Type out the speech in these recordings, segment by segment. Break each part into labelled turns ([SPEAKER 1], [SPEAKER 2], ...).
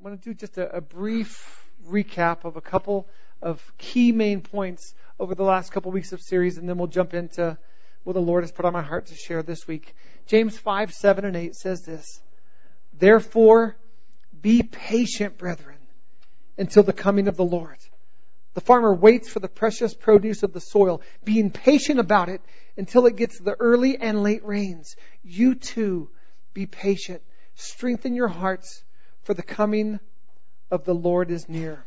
[SPEAKER 1] I'm going to do just a, a brief recap of a couple of key main points over the last couple weeks of series, and then we'll jump into what the Lord has put on my heart to share this week. James 5, 7, and 8 says this Therefore, be patient, brethren, until the coming of the Lord. The farmer waits for the precious produce of the soil, being patient about it until it gets the early and late rains. You too, be patient. Strengthen your hearts, for the coming of the Lord is near.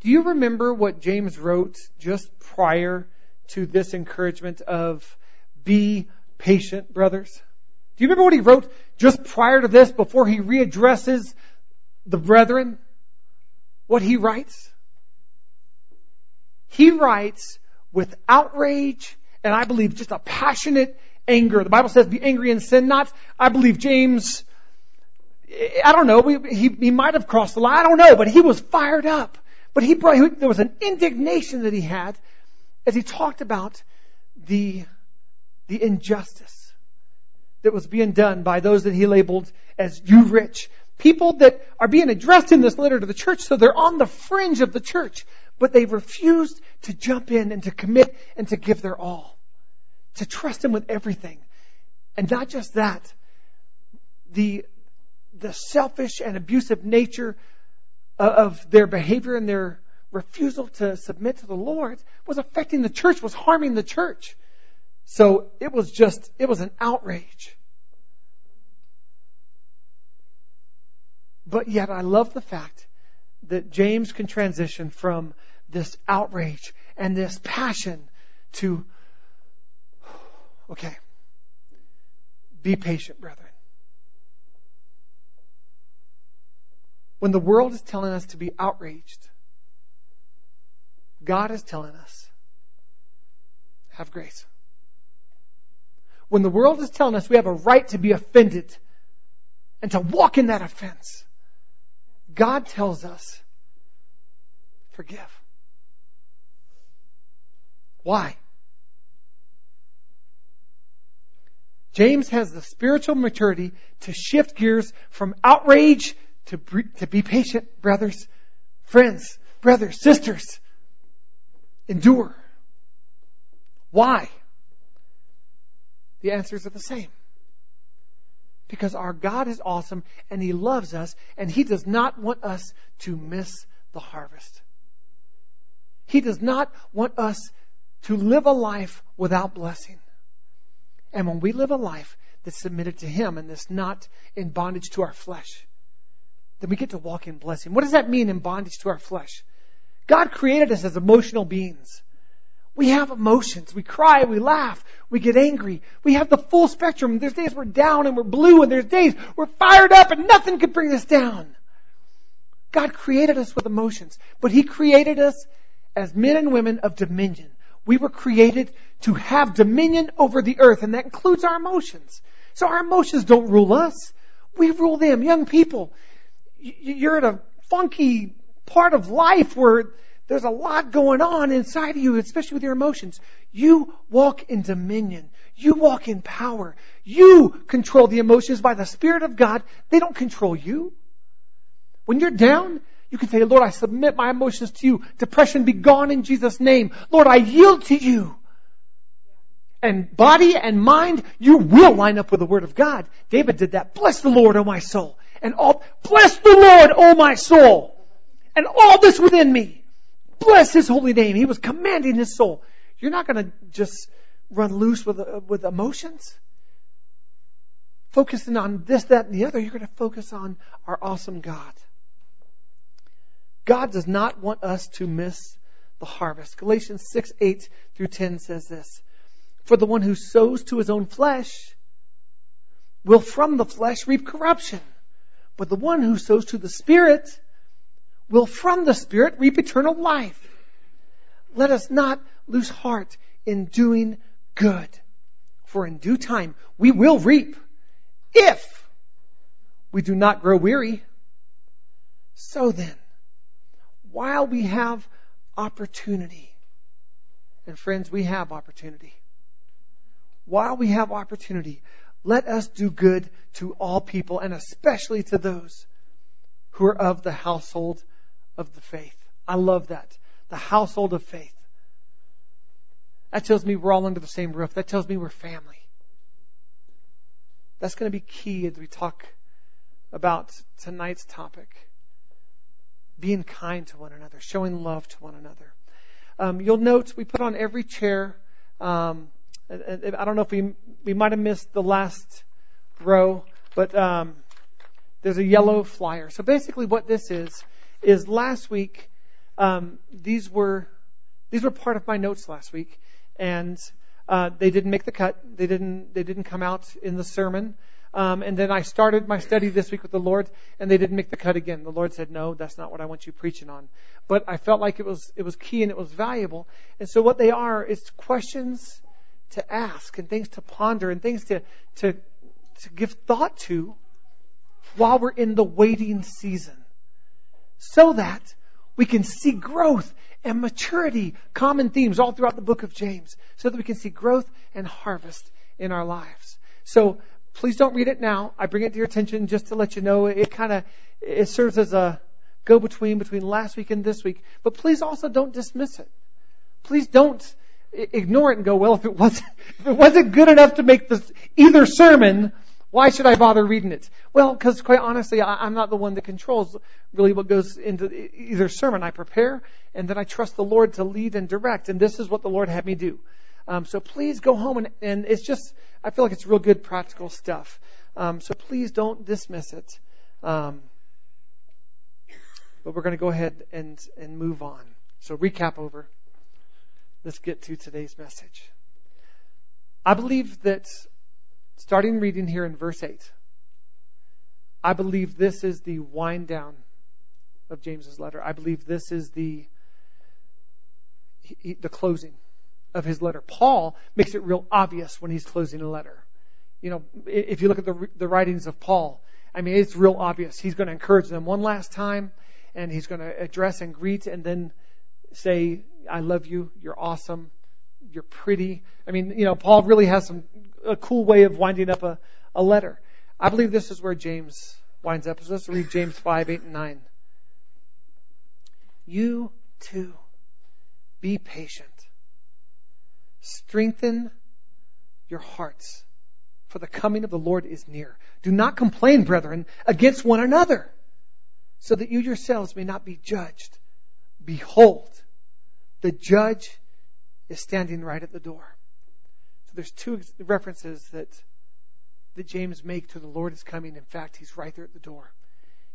[SPEAKER 1] Do you remember what James wrote just prior to this encouragement of be patient, brothers? Do you remember what he wrote just prior to this before he readdresses the brethren? What he writes? He writes with outrage and I believe just a passionate anger. The Bible says be angry and sin not. I believe James, I don't know, he, he might have crossed the line, I don't know, but he was fired up. But he brought, there was an indignation that he had as he talked about the, the injustice that was being done by those that he labeled as you rich. People that are being addressed in this letter to the church, so they're on the fringe of the church, but they refused to jump in and to commit and to give their all, to trust him with everything. And not just that, the, the selfish and abusive nature of their behavior and their refusal to submit to the Lord was affecting the church, was harming the church. So it was just, it was an outrage. But yet I love the fact that James can transition from this outrage and this passion to, okay, be patient, brethren. When the world is telling us to be outraged, God is telling us, have grace. When the world is telling us we have a right to be offended and to walk in that offense, God tells us, forgive. Why? James has the spiritual maturity to shift gears from outrage to, to be patient, brothers, friends, brothers, sisters. Endure. Why? The answers are the same. Because our God is awesome and He loves us and He does not want us to miss the harvest. He does not want us to live a life without blessing. And when we live a life that's submitted to Him and that's not in bondage to our flesh, then we get to walk in blessing. What does that mean in bondage to our flesh? God created us as emotional beings. We have emotions. We cry, we laugh, we get angry. We have the full spectrum. There's days we're down and we're blue, and there's days we're fired up and nothing could bring us down. God created us with emotions, but He created us as men and women of dominion. We were created to have dominion over the earth, and that includes our emotions. So our emotions don't rule us. We rule them. Young people, you're in a funky part of life where there's a lot going on inside of you, especially with your emotions. You walk in dominion. You walk in power. You control the emotions by the Spirit of God. They don't control you. When you're down, you can say, Lord, I submit my emotions to you. Depression be gone in Jesus' name. Lord, I yield to you. And body and mind, you will line up with the Word of God. David did that. Bless the Lord, O my soul. And all, bless the Lord, O my soul. And all this within me. Bless his holy name. He was commanding his soul. You're not going to just run loose with, uh, with emotions. Focusing on this, that, and the other, you're going to focus on our awesome God. God does not want us to miss the harvest. Galatians 6, 8 through 10 says this. For the one who sows to his own flesh will from the flesh reap corruption. But the one who sows to the Spirit will from the Spirit reap eternal life. Let us not lose heart in doing good, for in due time we will reap if we do not grow weary. So then, while we have opportunity, and friends, we have opportunity. While we have opportunity, let us do good to all people and especially to those who are of the household of the faith. I love that. The household of faith. That tells me we're all under the same roof. That tells me we're family. That's going to be key as we talk about tonight's topic. Being kind to one another, showing love to one another. Um, you'll note we put on every chair. Um, I don't know if we we might have missed the last row, but um, there's a yellow flyer. So basically, what this is is last week um, these were these were part of my notes last week, and uh, they didn't make the cut. They didn't they didn't come out in the sermon. Um, and then I started my study this week with the Lord, and they didn't make the cut again. The Lord said, "No, that's not what I want you preaching on." But I felt like it was it was key and it was valuable. And so what they are is questions to ask and things to ponder and things to to to give thought to while we're in the waiting season, so that we can see growth and maturity, common themes all throughout the book of James, so that we can see growth and harvest in our lives. So please don't read it now. I bring it to your attention just to let you know it kind of it serves as a go between between last week and this week. But please also don't dismiss it. Please don't ignore it and go, well, if it wasn't if it wasn't good enough to make this either sermon, why should I bother reading it? Well, because quite honestly, I, am not the one that controls really what goes into either sermon. I prepare and then I trust the Lord to lead and direct. And this is what the Lord had me do. Um, so please go home and, and it's just, I feel like it's real good practical stuff. Um, so please don't dismiss it. Um, but we're going to go ahead and, and move on. So recap over. Let's get to today's message. I believe that starting reading here in verse 8, I believe this is the wind down of James's letter. I believe this is the the closing of his letter. Paul makes it real obvious when he's closing a letter. You know, if you look at the the writings of Paul, I mean, it's real obvious. He's going to encourage them one last time, and he's going to address and greet, and then say, "I love you. You're awesome. You're pretty." I mean, you know, Paul really has some a cool way of winding up a, a letter. I believe this is where James winds up. So let's read James 5, 8, and 9. You too, be patient. Strengthen your hearts, for the coming of the Lord is near. Do not complain, brethren, against one another, so that you yourselves may not be judged. Behold, the judge is standing right at the door So there's two references that that James make to the Lord is coming. In fact, he's right there at the door.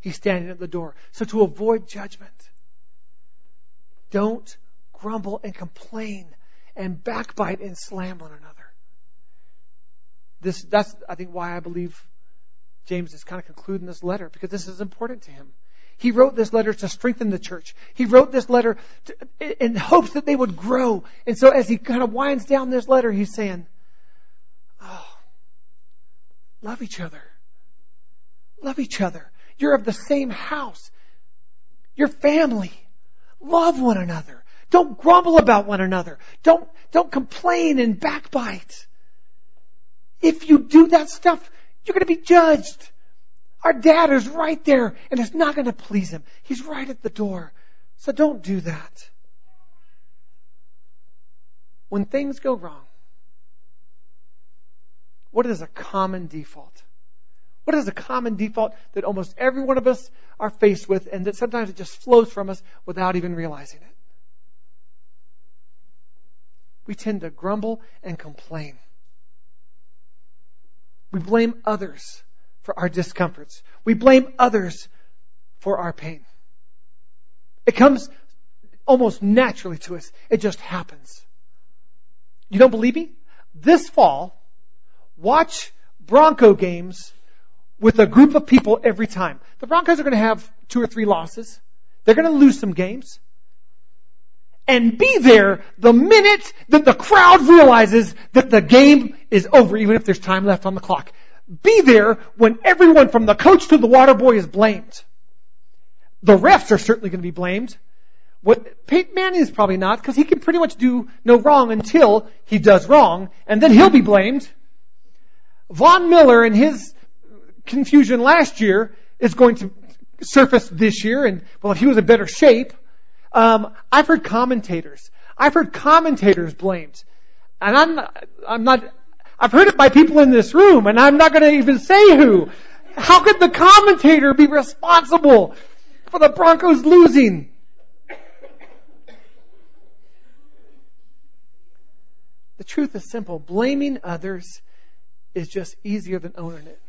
[SPEAKER 1] He's standing at the door. So to avoid judgment, don't grumble and complain and backbite and slam one another. This that's I think why I believe James is kind of concluding this letter because this is important to him. He wrote this letter to strengthen the church. He wrote this letter to, in hopes that they would grow. And so as he kind of winds down this letter, he's saying, oh, Love each other. Love each other. You're of the same house. Your family. Love one another. Don't grumble about one another. Don't, don't complain and backbite. If you do that stuff, you're going to be judged. Our dad is right there and it's not going to please him. He's right at the door. So don't do that. When things go wrong, what is a common default? What is a common default that almost every one of us are faced with and that sometimes it just flows from us without even realizing it? We tend to grumble and complain. We blame others for our discomforts. We blame others for our pain. It comes almost naturally to us. It just happens. You don't believe me? This fall, watch Bronco games with a group of people every time. The Broncos are going to have two or three losses. They're going to lose some games. And be there the minute that the crowd realizes that the game is over, even if there's time left on the clock. Be there when everyone from the coach to the water boy is blamed. The refs are certainly going to be blamed. What Peyton Manning is probably not, because he can pretty much do no wrong until he does wrong, and then he'll be blamed. Von Miller and his confusion last year is going to surface this year, and well, if he was in better shape, um, I've heard commentators. I've heard commentators blamed, and I'm not, I'm not. I've heard it by people in this room, and I'm not going to even say who. How could the commentator be responsible for the Broncos losing? The truth is simple. Blaming others is just easier than owning it.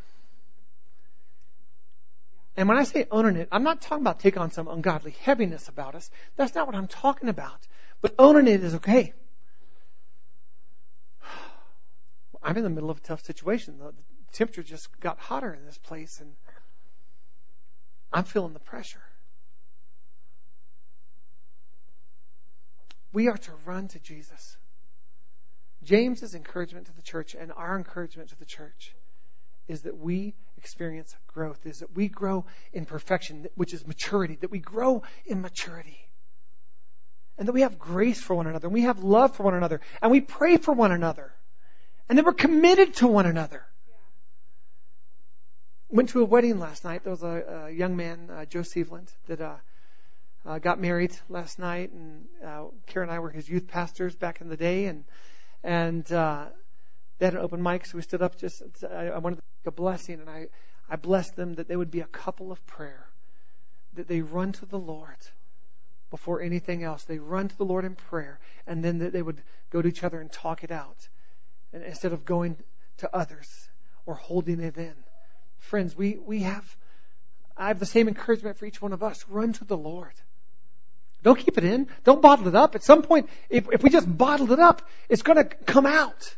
[SPEAKER 1] And when I say owning it, I'm not talking about take on some ungodly heaviness about us. That's not what I'm talking about. But owning it is okay. I'm in the middle of a tough situation. The temperature just got hotter in this place and I'm feeling the pressure. We are to run to Jesus. James's encouragement to the church and our encouragement to the church is that we experience growth, is that we grow in perfection, which is maturity, that we grow in maturity. And that we have grace for one another, and we have love for one another, and we pray for one another, and that we're committed to one another. Went to a wedding last night. There was a, a young man, uh, Joe Seveland, that uh, uh, got married last night, and uh, Karen and I were his youth pastors back in the day, and and uh, they had an open mic, so we stood up. Just I, I wanted to make a blessing, and I I blessed them that they would be a couple of prayer, that they run to the Lord before anything else. They run to the Lord in prayer, and then that they would go to each other and talk it out, instead of going to others or holding it in. Friends, we we have. I have the same encouragement for each one of us. Run to the Lord. Don't keep it in. Don't bottle it up. At some point, if, if we just bottle it up, it's going to come out.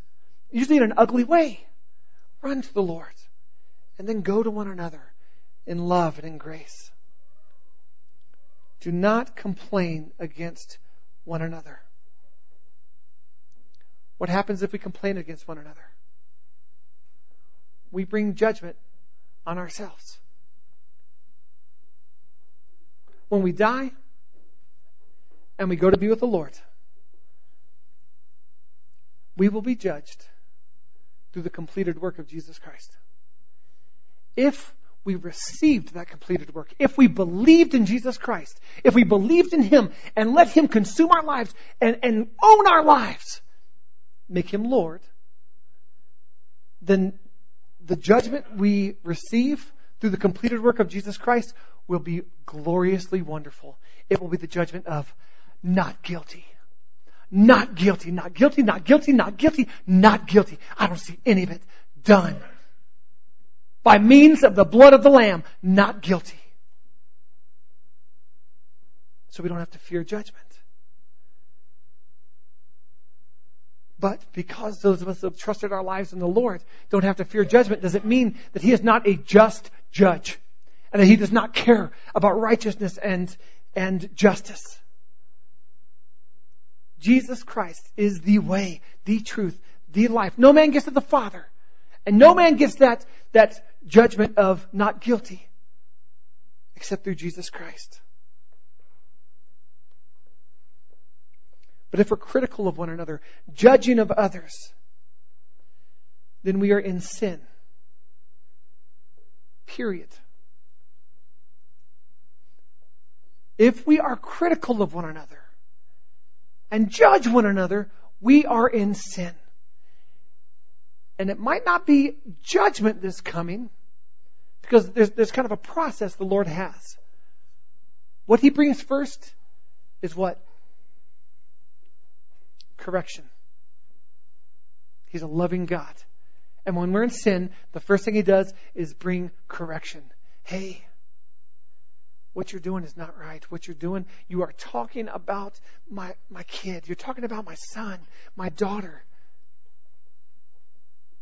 [SPEAKER 1] Usually in an ugly way. Run to the Lord. And then go to one another in love and in grace. Do not complain against one another. What happens if we complain against one another? We bring judgment on ourselves. When we die, and we go to be with the Lord, we will be judged through the completed work of Jesus Christ. If we received that completed work, if we believed in Jesus Christ, if we believed in Him and let Him consume our lives and, and own our lives, make Him Lord, then the judgment we receive through the completed work of Jesus Christ will be gloriously wonderful. It will be the judgment of not guilty. Not guilty, not guilty, not guilty, not guilty, not guilty. I don't see any of it done. By means of the blood of the Lamb, not guilty. So we don't have to fear judgment. But because those of us who have trusted our lives in the Lord don't have to fear judgment, does it mean that He is not a just judge and that He does not care about righteousness and, and justice? Jesus Christ is the way, the truth, the life. No man gets to the Father. And no man gets that, that judgment of not guilty except through Jesus Christ. But if we're critical of one another, judging of others, then we are in sin. Period. If we are critical of one another, and judge one another, we are in sin. And it might not be judgment that's coming, because there's, there's kind of a process the Lord has. What He brings first is what? Correction. He's a loving God. And when we're in sin, the first thing He does is bring correction. Hey, what you're doing is not right. What you're doing, you are talking about my, my kid. You're talking about my son, my daughter.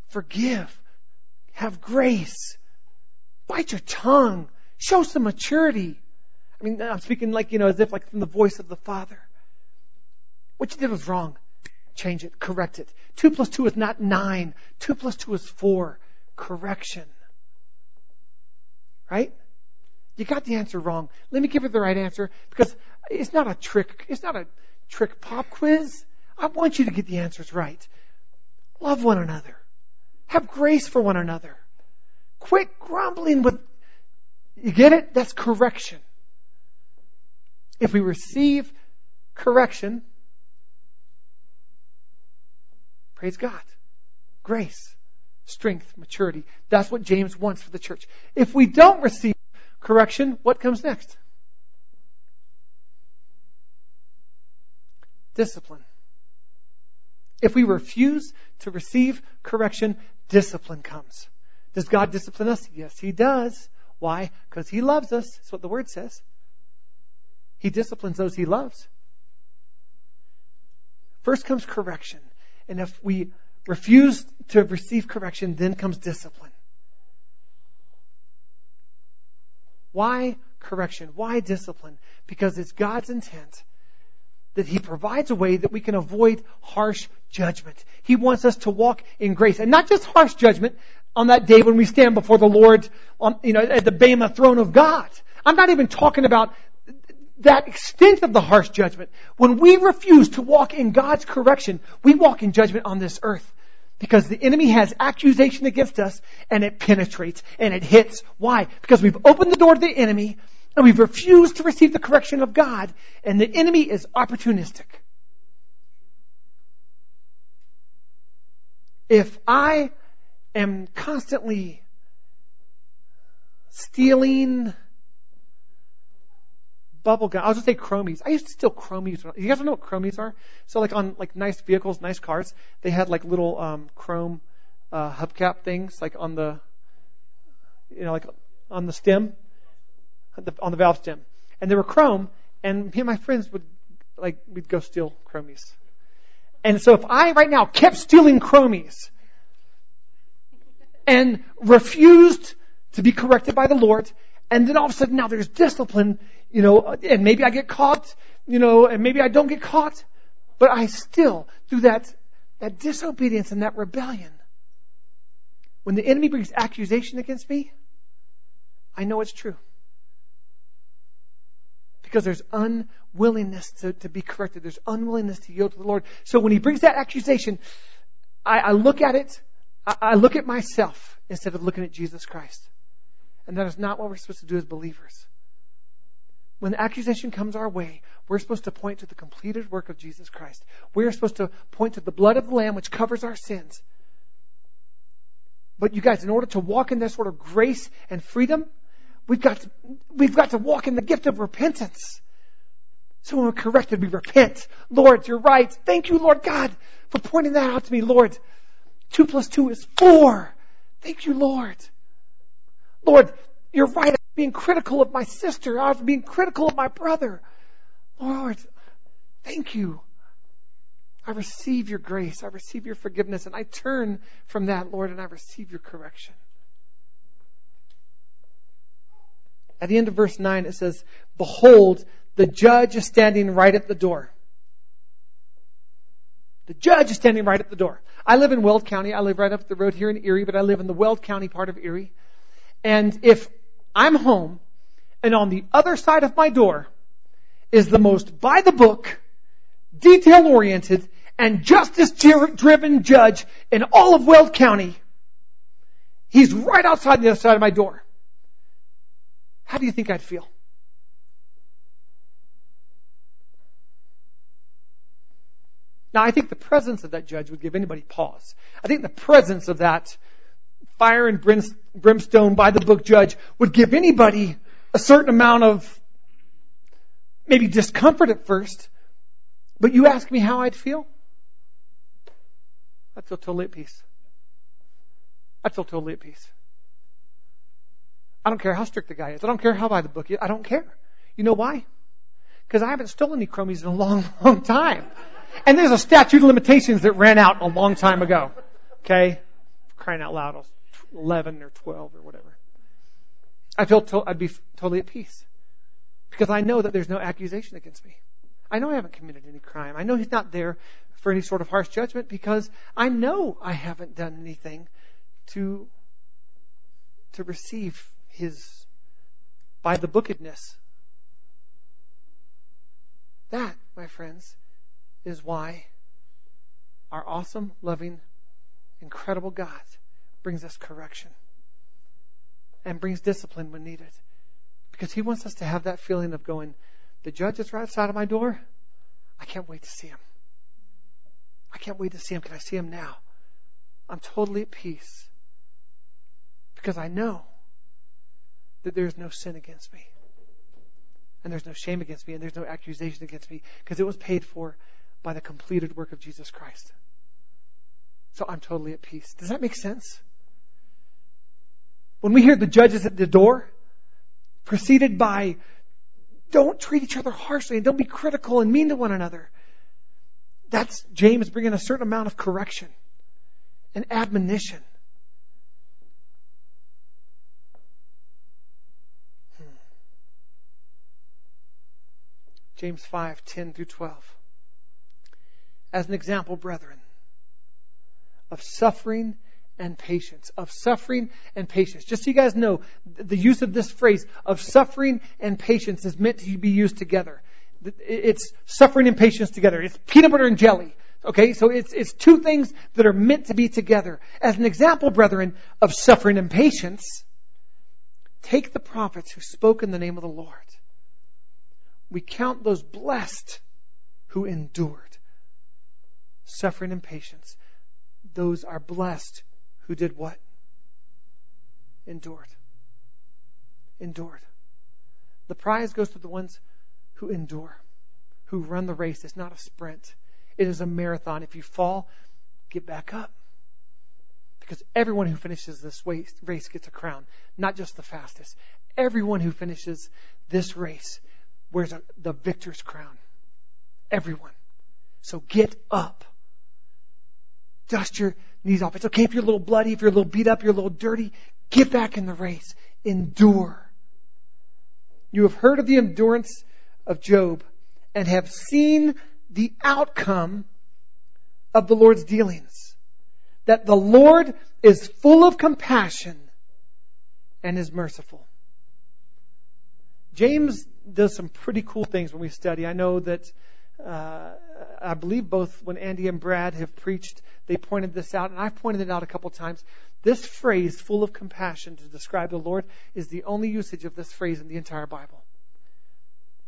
[SPEAKER 1] Forgive. Have grace. Bite your tongue. Show some maturity. I mean, I'm speaking like, you know, as if like from the voice of the Father. What you did was wrong. Change it. Correct it. Two plus two is not nine. Two plus two is four. Correction. Right? You got the answer wrong. Let me give you the right answer because it's not a trick. It's not a trick pop quiz. I want you to get the answers right. Love one another. Have grace for one another. Quit grumbling with You get it? That's correction. If we receive correction, praise God. Grace, strength, maturity. That's what James wants for the church. If we don't receive correction, what comes next? Discipline. If we refuse to receive correction, discipline comes. Does God discipline us? Yes, He does. Why? Because He loves us. That's what the Word says. He disciplines those He loves. First comes correction. And if we refuse to receive correction, then comes discipline. Why correction? Why discipline? Because it's God's intent that He provides a way that we can avoid harsh judgment. He wants us to walk in grace. And not just harsh judgment on that day when we stand before the Lord on, you know, at the Bema throne of God. I'm not even talking about that extent of the harsh judgment. When we refuse to walk in God's correction, we walk in judgment on this earth. Because the enemy has accusation against us and it penetrates and it hits. Why? Because we've opened the door to the enemy and we've refused to receive the correction of God, and the enemy is opportunistic. If I am constantly stealing bubble gum, I'll just say chromies. I used to steal chromies. You guys know what chromies are? So like on like nice vehicles, nice cars, they had like little um, chrome uh, hubcap things like on the, you know, like on the stem on the valve stem, and they were chrome. And me and my friends would like we'd go steal chromies. And so if I right now kept stealing chromies and refused to be corrected by the Lord, and then all of a sudden now there's discipline, you know, and maybe I get caught, you know, and maybe I don't get caught, but I still, through that, that disobedience and that rebellion, when the enemy brings accusation against me, I know it's true because there's unwillingness to, to be corrected. There's unwillingness to yield to the Lord. So when he brings that accusation, I, I look at it, I, I look at myself instead of looking at Jesus Christ. And that is not what we're supposed to do as believers. When accusation comes our way, we're supposed to point to the completed work of Jesus Christ. We're supposed to point to the blood of the Lamb which covers our sins. But you guys, in order to walk in that sort of grace and freedom, We've got to, we've got to walk in the gift of repentance. So when we're corrected, we repent. Lord, you're right. Thank you, Lord God, for pointing that out to me, Lord. Two plus two is four. Thank you, Lord. Lord, you're right. Being critical of my sister. I'm being critical of my brother. Lord, thank you. I receive your grace. I receive your forgiveness. And I turn from that, Lord, and I receive your correction. At the end of verse 9, it says, Behold, the judge is standing right at the door. The judge is standing right at the door. I live in Weld County. I live right up the road here in Erie, but I live in the Weld County part of Erie. And if I'm home and on the other side of my door is the most by the book, detail oriented, and justice driven judge in all of Weld County, he's right outside the other side of my door. How do you think I'd feel? Now, I think the presence of that judge would give anybody pause. I think the presence of that fire and brimstone by the book judge would give anybody a certain amount of maybe discomfort at first. But you ask me how I'd feel? I'd feel totally at peace. I'd feel totally at peace. I don't care how strict the guy is. I don't care how by the book is. I don't care. You know why? Because I haven't stolen any chromies in a long, long time. And there's a statute of limitations that ran out a long time ago. Okay? Crying out loud, 11 or 12 or whatever. I feel to- I'd be totally at peace. Because I know that there's no accusation against me. I know I haven't committed any crime. I know he's not there for any sort of harsh judgment because I know I haven't done anything to to receive his by the bookedness. That, my friends, is why our awesome, loving, incredible God brings us correction and brings discipline when needed. Because He wants us to have that feeling of going, the judge is right outside of my door. I can't wait to see him. I can't wait to see him. Can I see him now? I'm totally at peace. Because I know that there is no sin against me. And there's no shame against me. And there's no accusation against me. Because it was paid for by the completed work of Jesus Christ. So I'm totally at peace. Does that make sense? When we hear the judges at the door, preceded by don't treat each other harshly and don't be critical and mean to one another. That's James bringing a certain amount of correction and admonition. James 5, 10 through 12. As an example, brethren, of suffering and patience. Of suffering and patience. Just so you guys know, the use of this phrase of suffering and patience is meant to be used together. It's suffering and patience together. It's peanut butter and jelly. Okay, so it's, it's two things that are meant to be together. As an example, brethren, of suffering and patience, take the prophets who spoke in the name of the Lord. We count those blessed who endured. Suffering and patience. Those are blessed who did what? Endured. Endured. The prize goes to the ones who endure, who run the race. It's not a sprint, it is a marathon. If you fall, get back up. Because everyone who finishes this race gets a crown, not just the fastest. Everyone who finishes this race wears the victor's crown. Everyone. So get up. Dust your knees off. It's okay if you're a little bloody, if you're a little beat up, you're a little dirty. Get back in the race. Endure. You have heard of the endurance of Job and have seen the outcome of the Lord's dealings. That the Lord is full of compassion and is merciful. James does some pretty cool things when we study. I know that uh, I believe both when Andy and Brad have preached, they pointed this out, and I've pointed it out a couple times. This phrase, full of compassion, to describe the Lord, is the only usage of this phrase in the entire Bible.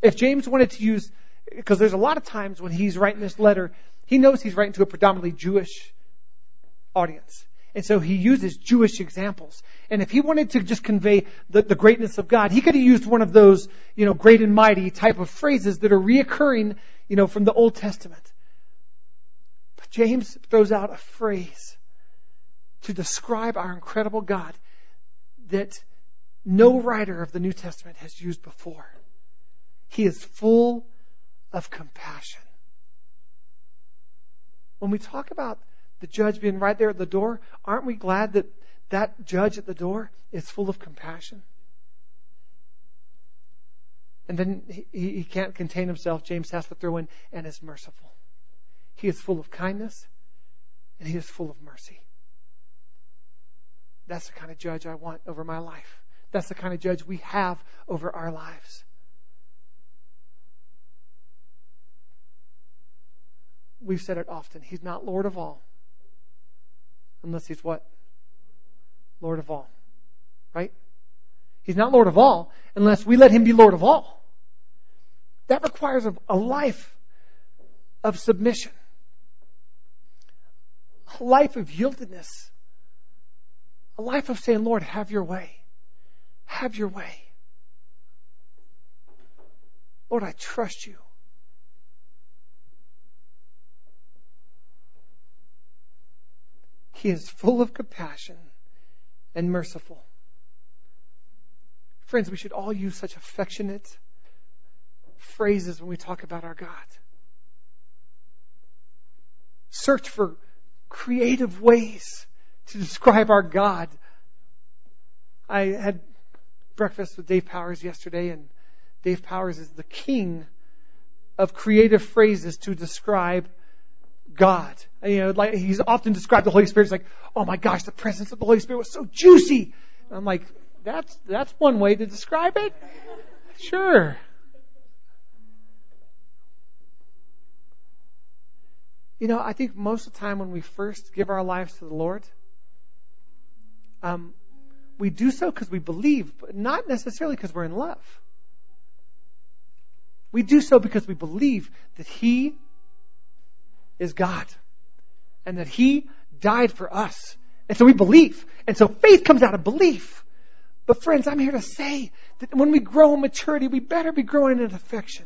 [SPEAKER 1] If James wanted to use, because there's a lot of times when he's writing this letter, he knows he's writing to a predominantly Jewish audience. And so he uses Jewish examples. And if he wanted to just convey the, the, greatness of God, he could have used one of those, you know, great and mighty type of phrases that are reoccurring you know, from the Old Testament. James throws out a phrase to describe our incredible God that no writer of the New Testament has used before. He is full of compassion. When we talk about the judge being right there at the door, aren't we glad that that judge at the door is full of compassion? And then he, he can't contain himself. James has to throw in, and is merciful. He is full of kindness, and he is full of mercy. That's the kind of judge I want over my life. That's the kind of judge we have over our lives. We've said it often. He's not Lord of all. Unless he's what? Lord of all. Right? He's not Lord of all unless we let him be Lord of all. That requires a, life of submission, a life of yieldedness, a life of saying, Lord, have your way. Have your way. Lord, I trust you. He is full of compassion and merciful. Friends, we should all use such affectionate phrases when we talk about our God. Search for creative ways to describe our God. I had breakfast with Dave Powers yesterday, and Dave Powers is the king of creative phrases to describe God. You know, like he's often described the Holy Spirit as like, "Oh my gosh, the presence of the Holy Spirit was so juicy." And I'm like, "That's that's one way to describe it." Sure. You know, I think most of the time when we first give our lives to the Lord, um, we do so because we believe, but not necessarily because we're in love. We do so because we believe that He is God and that He died for us. And so we believe. And so faith comes out of belief. But friends, I'm here to say that when we grow in maturity, we better be growing in affection.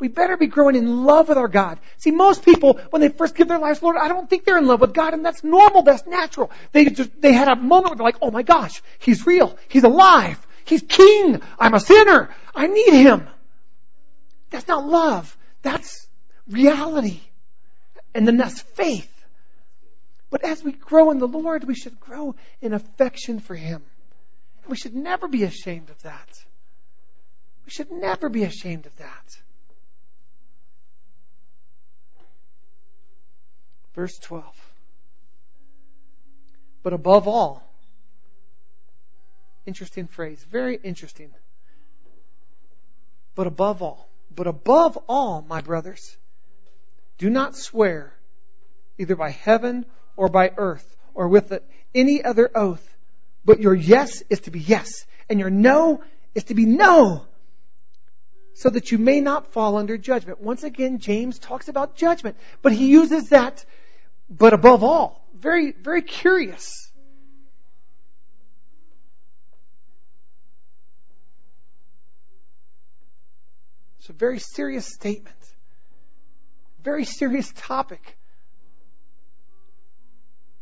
[SPEAKER 1] We better be growing in love with our God. See, most people, when they first give their lives, to the Lord, I don't think they're in love with God, and that's normal, that's natural. They just, they had a moment where they're like, oh my gosh, He's real, He's alive, He's King, I'm a sinner, I need Him. That's not love. That's reality. And then that's faith. But as we grow in the Lord, we should grow in affection for Him. We should never be ashamed of that. We should never be ashamed of that. Verse 12. But above all, interesting phrase, very interesting. But above all, but above all, my brothers, do not swear either by heaven or by earth or with any other oath, but your yes is to be yes, and your no is to be no, so that you may not fall under judgment. Once again, James talks about judgment, but he uses that but above all, very, very curious. It's a very serious statement. Very serious topic.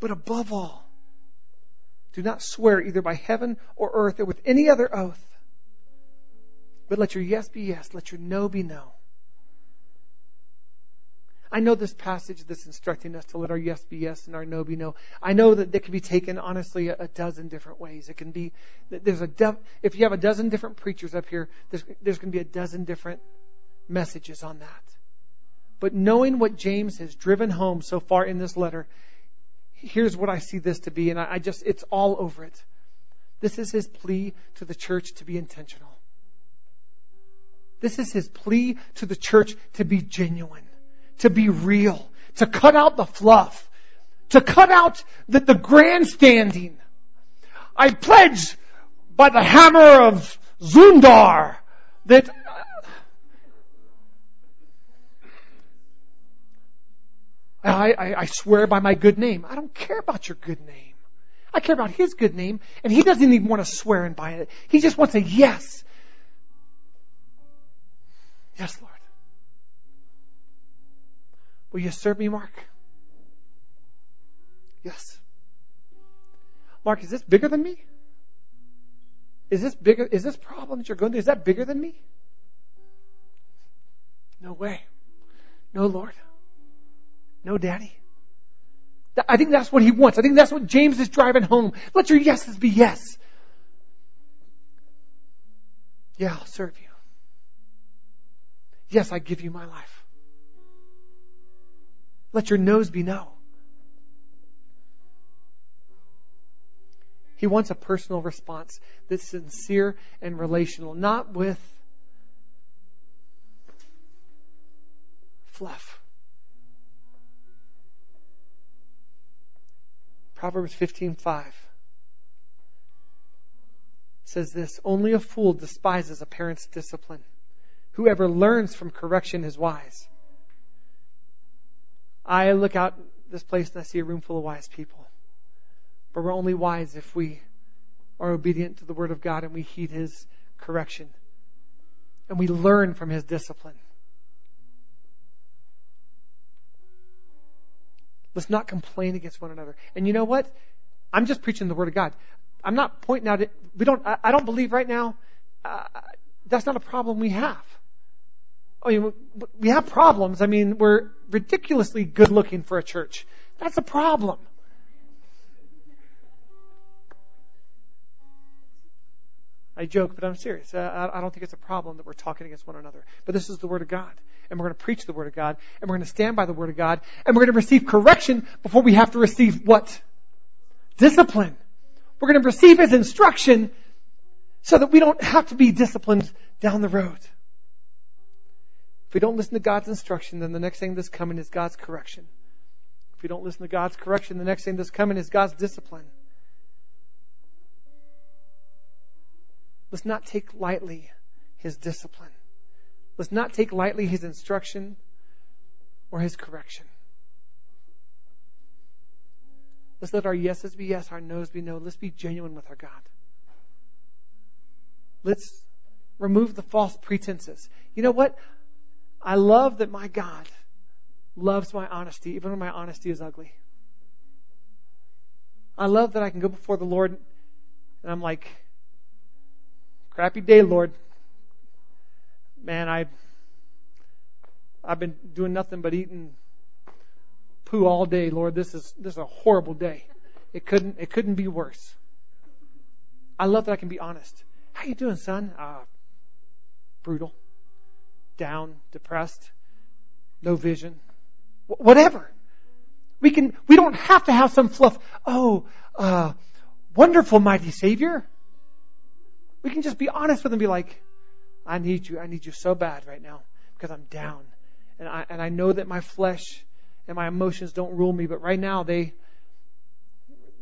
[SPEAKER 1] But above all, do not swear either by heaven or earth or with any other oath. But let your yes be yes, let your no be no. I know this passage that's instructing us to let our yes be yes and our no be no. I know that it can be taken honestly a, dozen different ways. It can be there's a if you have a dozen different preachers up here, there's there's going to be a dozen different messages on that. But knowing what James has driven home so far in this letter, here's what I see this to be, and I, I just it's all over it. This is his plea to the church to be intentional. This is his plea to the church to be genuine to be real, to cut out the fluff, to cut out the, the grandstanding. I pledge by the hammer of Zundar that uh, I, I, I, swear by my good name. I don't care about your good name. I care about his good name, and he doesn't even want to swear and by it. He just wants a yes. Yes, Lord. Will you serve me, Mark? Yes. Mark, is this bigger than me? Is this bigger? Is this problem that you're going through? Is that bigger than me? No way. No, Lord. No, Daddy. I think that's what he wants. I think that's what James is driving home. Let your yeses be yes. Yeah, I'll serve you. Yes, I give you my life. Let your nose be no. He wants a personal response that's sincere and relational, not with fluff. Proverbs 15:5 says this, only a fool despises a parent's discipline. Whoever learns from correction is wise. I look out this place and I see a room full of wise people. But we're only wise if we are obedient to the Word of God and we heed His correction. And we learn from His discipline. Let's not complain against one another. And you know what? I'm just preaching the Word of God. I'm not pointing out it. We don't. I, don't believe right now. Uh, that's not a problem we have. I mean, we have problems. I mean, we're ridiculously good looking for a church. That's a problem. I joke, but I'm serious. I don't think it's a problem that we're talking against one another. But this is the Word of God. And we're going to preach the Word of God. And we're going to stand by the Word of God. And we're going to receive correction before we have to receive what? Discipline. We're going to receive His instruction so that we don't have to be disciplined down the road. If we don't listen to God's instruction, then the next thing that's coming is God's correction. If we don't listen to God's correction, the next thing that's coming is God's discipline. Let's not take lightly his discipline. Let's not take lightly his instruction or his correction. Let's let our yeses be yes, our noes be no. Let's be genuine with our God. Let's remove the false pretenses. You know what? I love that my God loves my honesty, even when my honesty is ugly. I love that I can go before the Lord and I'm like, crappy day, Lord. Man, I, I've been doing nothing but eating poo all day, Lord. This is, this is a horrible day. It couldn't, it couldn't be worse. I love that I can be honest. How you doing, son? Uh, brutal, down, depressed, no vision, whatever. We can, we don't have to have some fluff. Oh, uh, wonderful, mighty Savior. We can just be honest with him and be like, I need you. I need you so bad right now because I'm down. And I, and I know that my flesh and my emotions don't rule me, but right now they,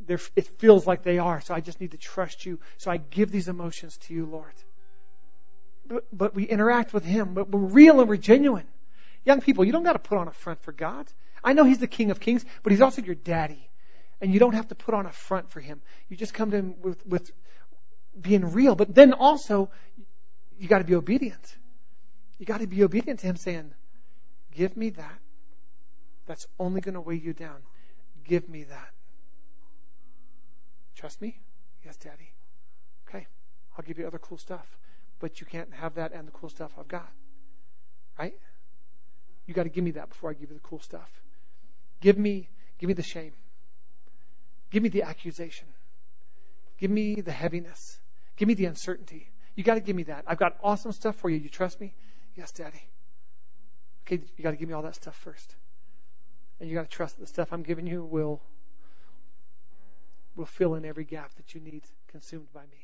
[SPEAKER 1] they, it feels like they are. So I just need to trust you. So I give these emotions to you, Lord. But, we interact with Him, but we're real and we're genuine. Young people, you don't got to put on a front for God. I know He's the King of Kings, but He's also your daddy. And you don't have to put on a front for Him. You just come to Him with, with being real. But then also, you got to be obedient. You got to be obedient to Him saying, Give me that. That's only going to weigh you down. Give me that. Trust me? Yes, Daddy. Okay. I'll give you other cool stuff. But you can't have that and the cool stuff I've got. Right? You got to give me that before I give you the cool stuff. Give me, give me the shame. Give me the accusation. Give me the heaviness. Give me the uncertainty. You got to give me that. I've got awesome stuff for you. You trust me? Yes, Daddy. Okay, you got to give me all that stuff first. And you got to trust that the stuff I'm giving you will will fill in every gap that you need consumed by me.